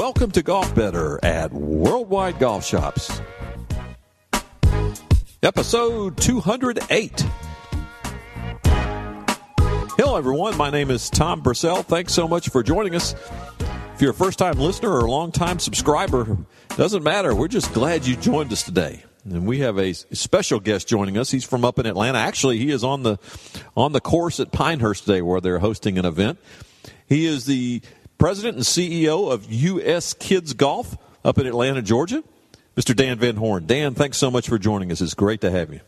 Welcome to Golf Better at Worldwide Golf Shops. Episode 208. Hello, everyone. My name is Tom Brissell. Thanks so much for joining us. If you're a first time listener or a long time subscriber, doesn't matter. We're just glad you joined us today. And we have a special guest joining us. He's from up in Atlanta. Actually, he is on the on the course at Pinehurst today where they're hosting an event. He is the president and CEO of US Kids Golf up in Atlanta, Georgia. Mr. Dan Van Horn. Dan, thanks so much for joining us. It's great to have you.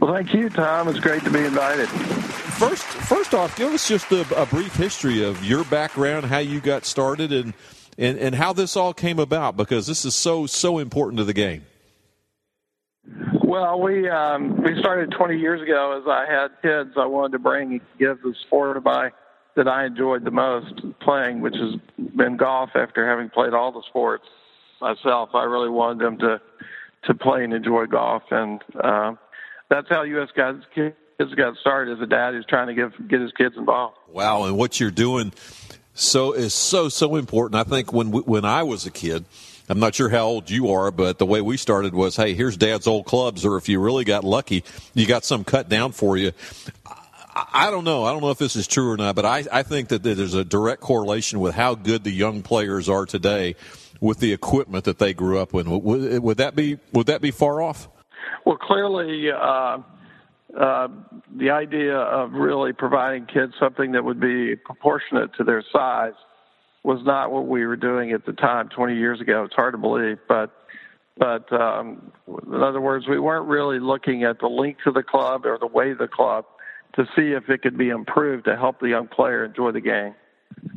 Well, thank you, Tom. It's great to be invited. First, first off, give us just a, a brief history of your background, how you got started, and, and and how this all came about, because this is so so important to the game. Well, we um, we started 20 years ago. As I had kids, I wanted to bring and give the sport of my that I enjoyed the most playing, which has been golf. After having played all the sports myself, I really wanted them to to play and enjoy golf, and uh, that's how U.S. guys kids got started as a dad who's trying to give get his kids involved. Wow, and what you're doing so is so so important. I think when when I was a kid. I'm not sure how old you are, but the way we started was, hey, here's dad's old clubs, or if you really got lucky, you got some cut down for you. I don't know. I don't know if this is true or not, but I, I think that there's a direct correlation with how good the young players are today with the equipment that they grew up with. Would, would that be would that be far off? Well, clearly, uh, uh, the idea of really providing kids something that would be proportionate to their size was not what we were doing at the time 20 years ago. It's hard to believe, but but um, in other words, we weren't really looking at the length of the club or the weight of the club to see if it could be improved to help the young player enjoy the game.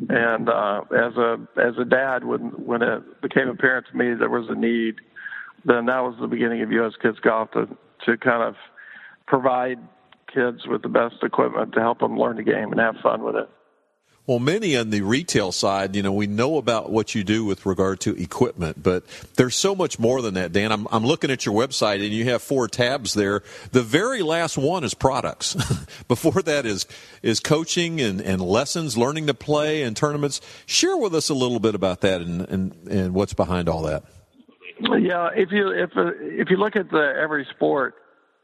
And uh, as a as a dad, when when it became apparent to me there was a need, then that was the beginning of U.S. Kids Golf to to kind of provide kids with the best equipment to help them learn the game and have fun with it. Well, many on the retail side, you know, we know about what you do with regard to equipment, but there's so much more than that, Dan. I'm, I'm looking at your website and you have four tabs there. The very last one is products. Before that is, is coaching and, and lessons, learning to play and tournaments. Share with us a little bit about that and, and, and what's behind all that. Yeah, if you if if you look at the every sport,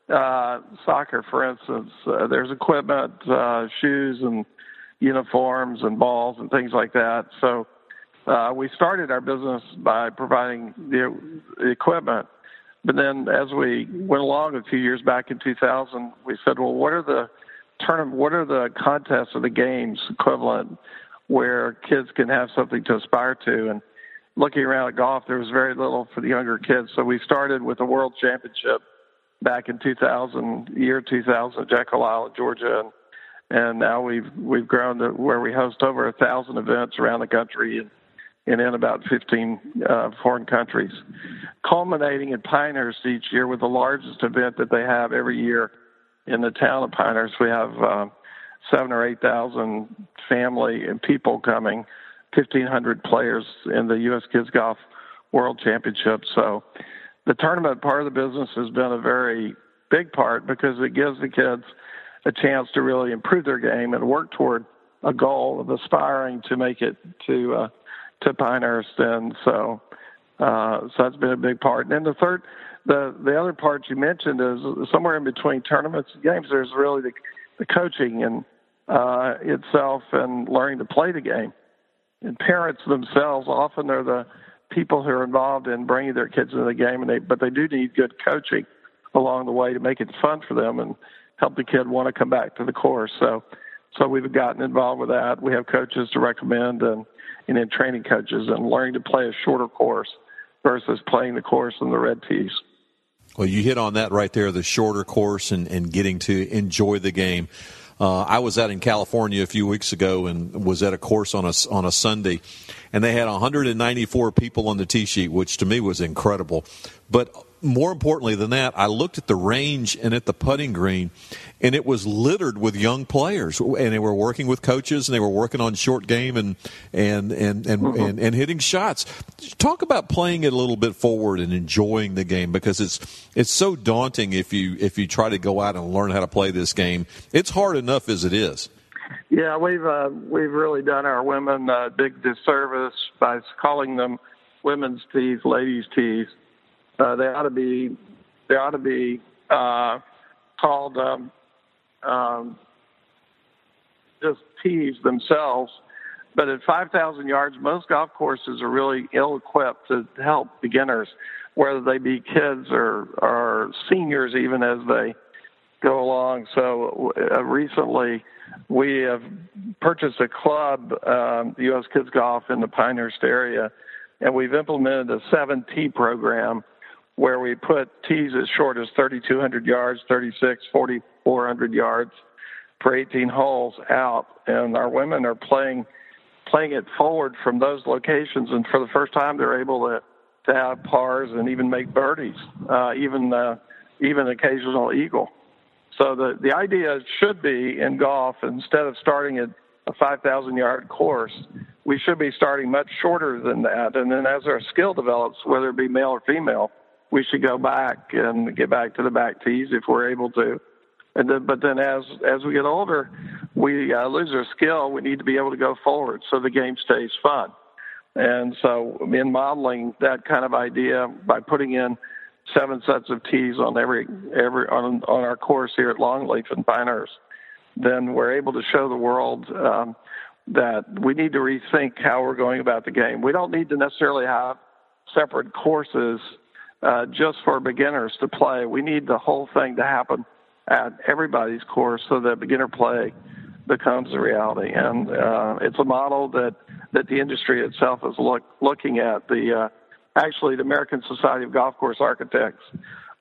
uh, soccer, for instance, uh, there's equipment, uh, shoes, and uniforms and balls and things like that. So uh, we started our business by providing the, equipment. But then as we went along a few years back in 2000, we said, well, what are the tournament, what are the contests or the games equivalent where kids can have something to aspire to? And looking around at golf, there was very little for the younger kids. So we started with the World Championship back in 2000, year 2000, Jekyll Island, Georgia, and and now we've we've grown to where we host over a thousand events around the country and, and in about 15 uh, foreign countries, culminating in Pinehurst each year with the largest event that they have every year in the town of Pinehurst. We have uh, seven or eight thousand family and people coming, 1,500 players in the U.S. Kids Golf World Championship. So the tournament part of the business has been a very big part because it gives the kids – a chance to really improve their game and work toward a goal of aspiring to make it to uh, to Pinehurst. And so, uh, so that's been a big part. And then the third, the the other part you mentioned is somewhere in between tournaments and games. There's really the the coaching and uh, itself and learning to play the game. And parents themselves often are the people who are involved in bringing their kids into the game, and they but they do need good coaching along the way to make it fun for them and help the kid want to come back to the course. So, so we've gotten involved with that. We have coaches to recommend and, and then training coaches and learning to play a shorter course versus playing the course in the red tees. Well, you hit on that right there, the shorter course and, and getting to enjoy the game. Uh, I was out in California a few weeks ago and was at a course on a, on a Sunday, and they had 194 people on the tee sheet, which to me was incredible. But more importantly than that, I looked at the range and at the putting green, and it was littered with young players, and they were working with coaches, and they were working on short game and and and and, mm-hmm. and, and hitting shots. Talk about playing it a little bit forward and enjoying the game because it's it's so daunting if you if you try to go out and learn how to play this game. It's hard enough as it is. Yeah, we've uh, we've really done our women a big disservice by calling them women's tees, ladies' tees. Uh, they ought to be they ought to be uh, called um, um, just tees themselves. But at 5,000 yards, most golf courses are really ill-equipped to help beginners, whether they be kids or, or seniors, even as they go along. So uh, recently, we have purchased a club, um, U.S. Kids Golf in the Pinehurst area, and we've implemented a 7T program where we put tees as short as 3,200 yards, 36, 4,400 yards for 18 holes out, and our women are playing playing it forward from those locations, and for the first time, they're able to to have pars and even make birdies, uh, even uh, even occasional eagle. So the the idea should be in golf instead of starting at a 5,000 yard course, we should be starting much shorter than that. And then as our skill develops, whether it be male or female, we should go back and get back to the back tees if we're able to. Then, but then as as we get older, we uh, lose our skill. We need to be able to go forward so the game stays fun. And so, in modeling that kind of idea by putting in seven sets of tees on every every on on our course here at Longleaf and Pinehurst, then we're able to show the world um, that we need to rethink how we're going about the game. We don't need to necessarily have separate courses uh, just for beginners to play. We need the whole thing to happen at everybody's course so that beginner play becomes a reality. And uh, it's a model that, that the industry itself is look, looking at. The uh, actually, the American Society of Golf Course Architects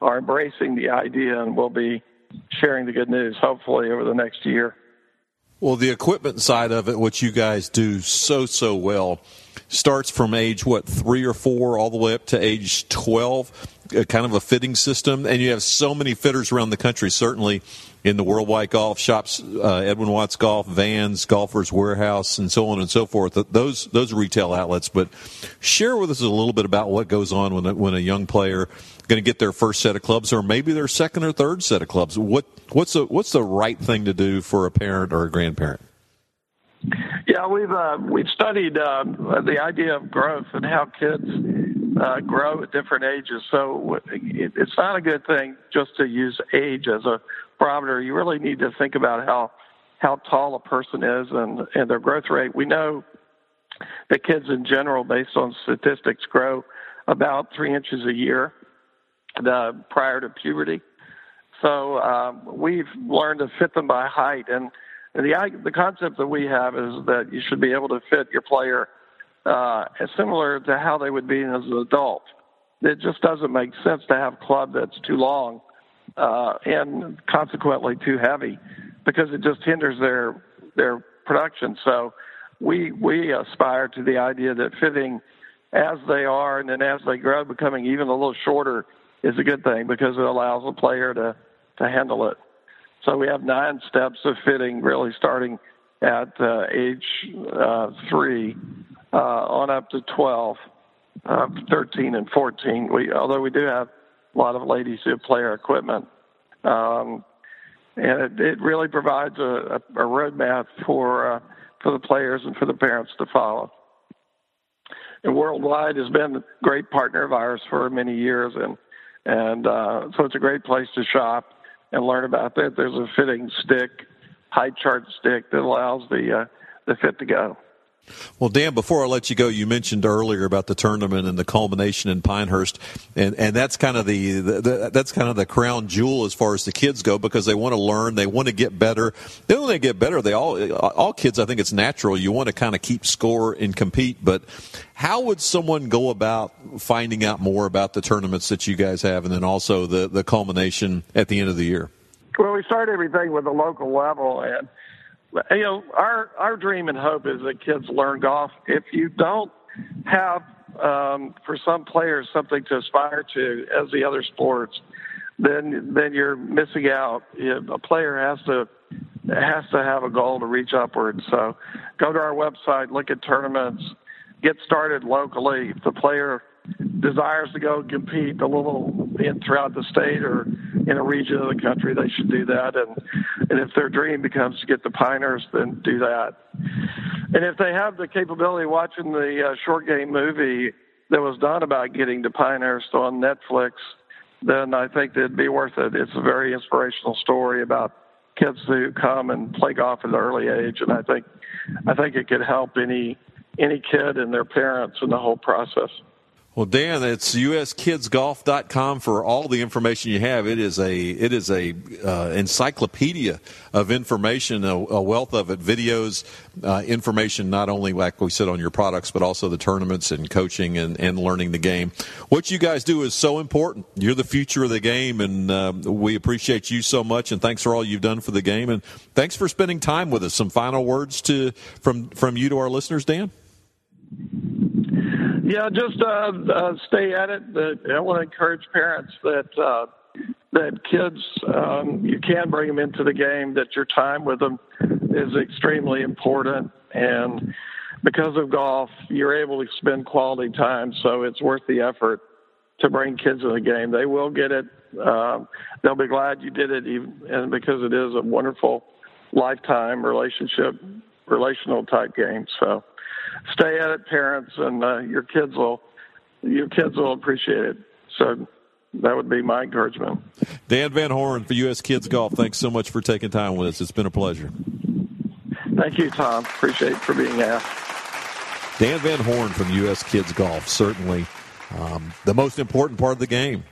are embracing the idea and will be sharing the good news hopefully over the next year. Well, the equipment side of it, which you guys do so, so well, starts from age, what, three or four all the way up to age 12, kind of a fitting system. And you have so many fitters around the country, certainly in the Worldwide Golf Shops, uh, Edwin Watts Golf, Vans, Golfers Warehouse, and so on and so forth. Those those retail outlets. But share with us a little bit about what goes on when a, when a young player going to get their first set of clubs, or maybe their second or third set of clubs. What what's the what's the right thing to do for a parent or a grandparent? Yeah, we've uh, we've studied uh, the idea of growth and how kids uh, grow at different ages. So it, it's not a good thing just to use age as a barometer. You really need to think about how how tall a person is and and their growth rate. We know that kids in general, based on statistics, grow about three inches a year the, prior to puberty. So um, we've learned to fit them by height, and the the concept that we have is that you should be able to fit your player uh, similar to how they would be as an adult. It just doesn't make sense to have a club that's too long uh, and consequently too heavy because it just hinders their their production. So we we aspire to the idea that fitting as they are and then as they grow, becoming even a little shorter is a good thing because it allows the player to, to handle it. So we have nine steps of fitting, really starting at uh, age uh, three uh, on up to 12, uh, 13, and 14. We, although we do have a lot of ladies who play our equipment. Um, and it, it, really provides a, a, roadmap for uh, for the players and for the parents to follow. And Worldwide has been a great partner of ours for many years, and and uh, so it's a great place to shop and learn about that. There's a fitting stick, height chart stick that allows the uh, the fit to go. Well, Dan, before I let you go, you mentioned earlier about the tournament and the culmination in Pinehurst, and and that's kind of the, the, the, that's kind of the crown jewel as far as the kids go because they want to learn, they want to get better. They want to get better. They all all kids, I think it's natural. You want to kind of keep score and compete, but how would someone go about finding out more about the tournaments that you guys have, and then also the the culmination at the end of the year? Well, we start everything with the local level and you know, our our dream and hope is that kids learn golf. If you don't have um, for some players something to aspire to as the other sports, then then you're missing out. A player has to has to have a goal to reach upwards. So go to our website, look at tournaments, get started locally. If the player desires to go compete a little in throughout the state or in a region of the country, they should do that. And and if their dream becomes to get the Pinehurst, then do that. And if they have the capability watching the uh, short game movie that was done about getting to Pinehurst on Netflix, then I think it'd be worth it. It's a very inspirational story about kids who come and play golf at an early age, and I think I think it could help any any kid and their parents in the whole process. Well, Dan, it's uskidsgolf.com for all the information you have. It is a it is a uh, encyclopedia of information, a, a wealth of it, videos, uh, information not only like we said on your products, but also the tournaments and coaching and, and learning the game. What you guys do is so important. You're the future of the game, and uh, we appreciate you so much. And thanks for all you've done for the game, and thanks for spending time with us. Some final words to from from you to our listeners, Dan. Yeah, just uh, uh, stay at it. I want to encourage parents that uh, that kids um, you can bring them into the game. That your time with them is extremely important, and because of golf, you're able to spend quality time. So it's worth the effort to bring kids in the game. They will get it. Um, they'll be glad you did it, even, and because it is a wonderful lifetime relationship, relational type game. So stay at it, parents, and uh, your kids will your kids will appreciate it. So that would be my encouragement. Dan Van Horn for U.S. Kids Golf. Thanks so much for taking time with us. It's been a pleasure. Thank you, Tom. Appreciate for being asked. Dan Van Horn from U.S. Kids Golf. Certainly um, the most important part of the game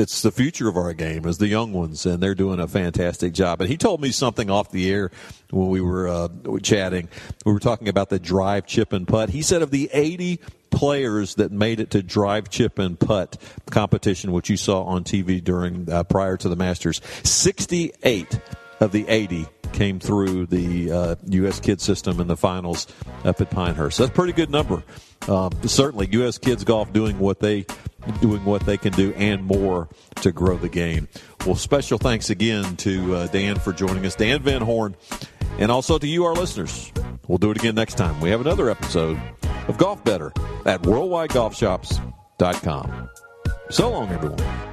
it's the future of our game is the young ones, and they're doing a fantastic job. And he told me something off the air when we were uh, chatting. We were talking about the drive, chip, and putt. He said of the 80 players that made it to drive, chip, and putt competition, which you saw on TV during uh, prior to the Masters, 68 of the 80 came through the uh, U.S. Kids system in the finals up at Pinehurst. That's a pretty good number. Um, certainly, U.S. Kids Golf doing what they doing what they can do and more to grow the game. Well, special thanks again to uh, Dan for joining us, Dan Van Horn, and also to you, our listeners. We'll do it again next time. We have another episode of Golf Better at worldwidegolfshops.com. So long, everyone.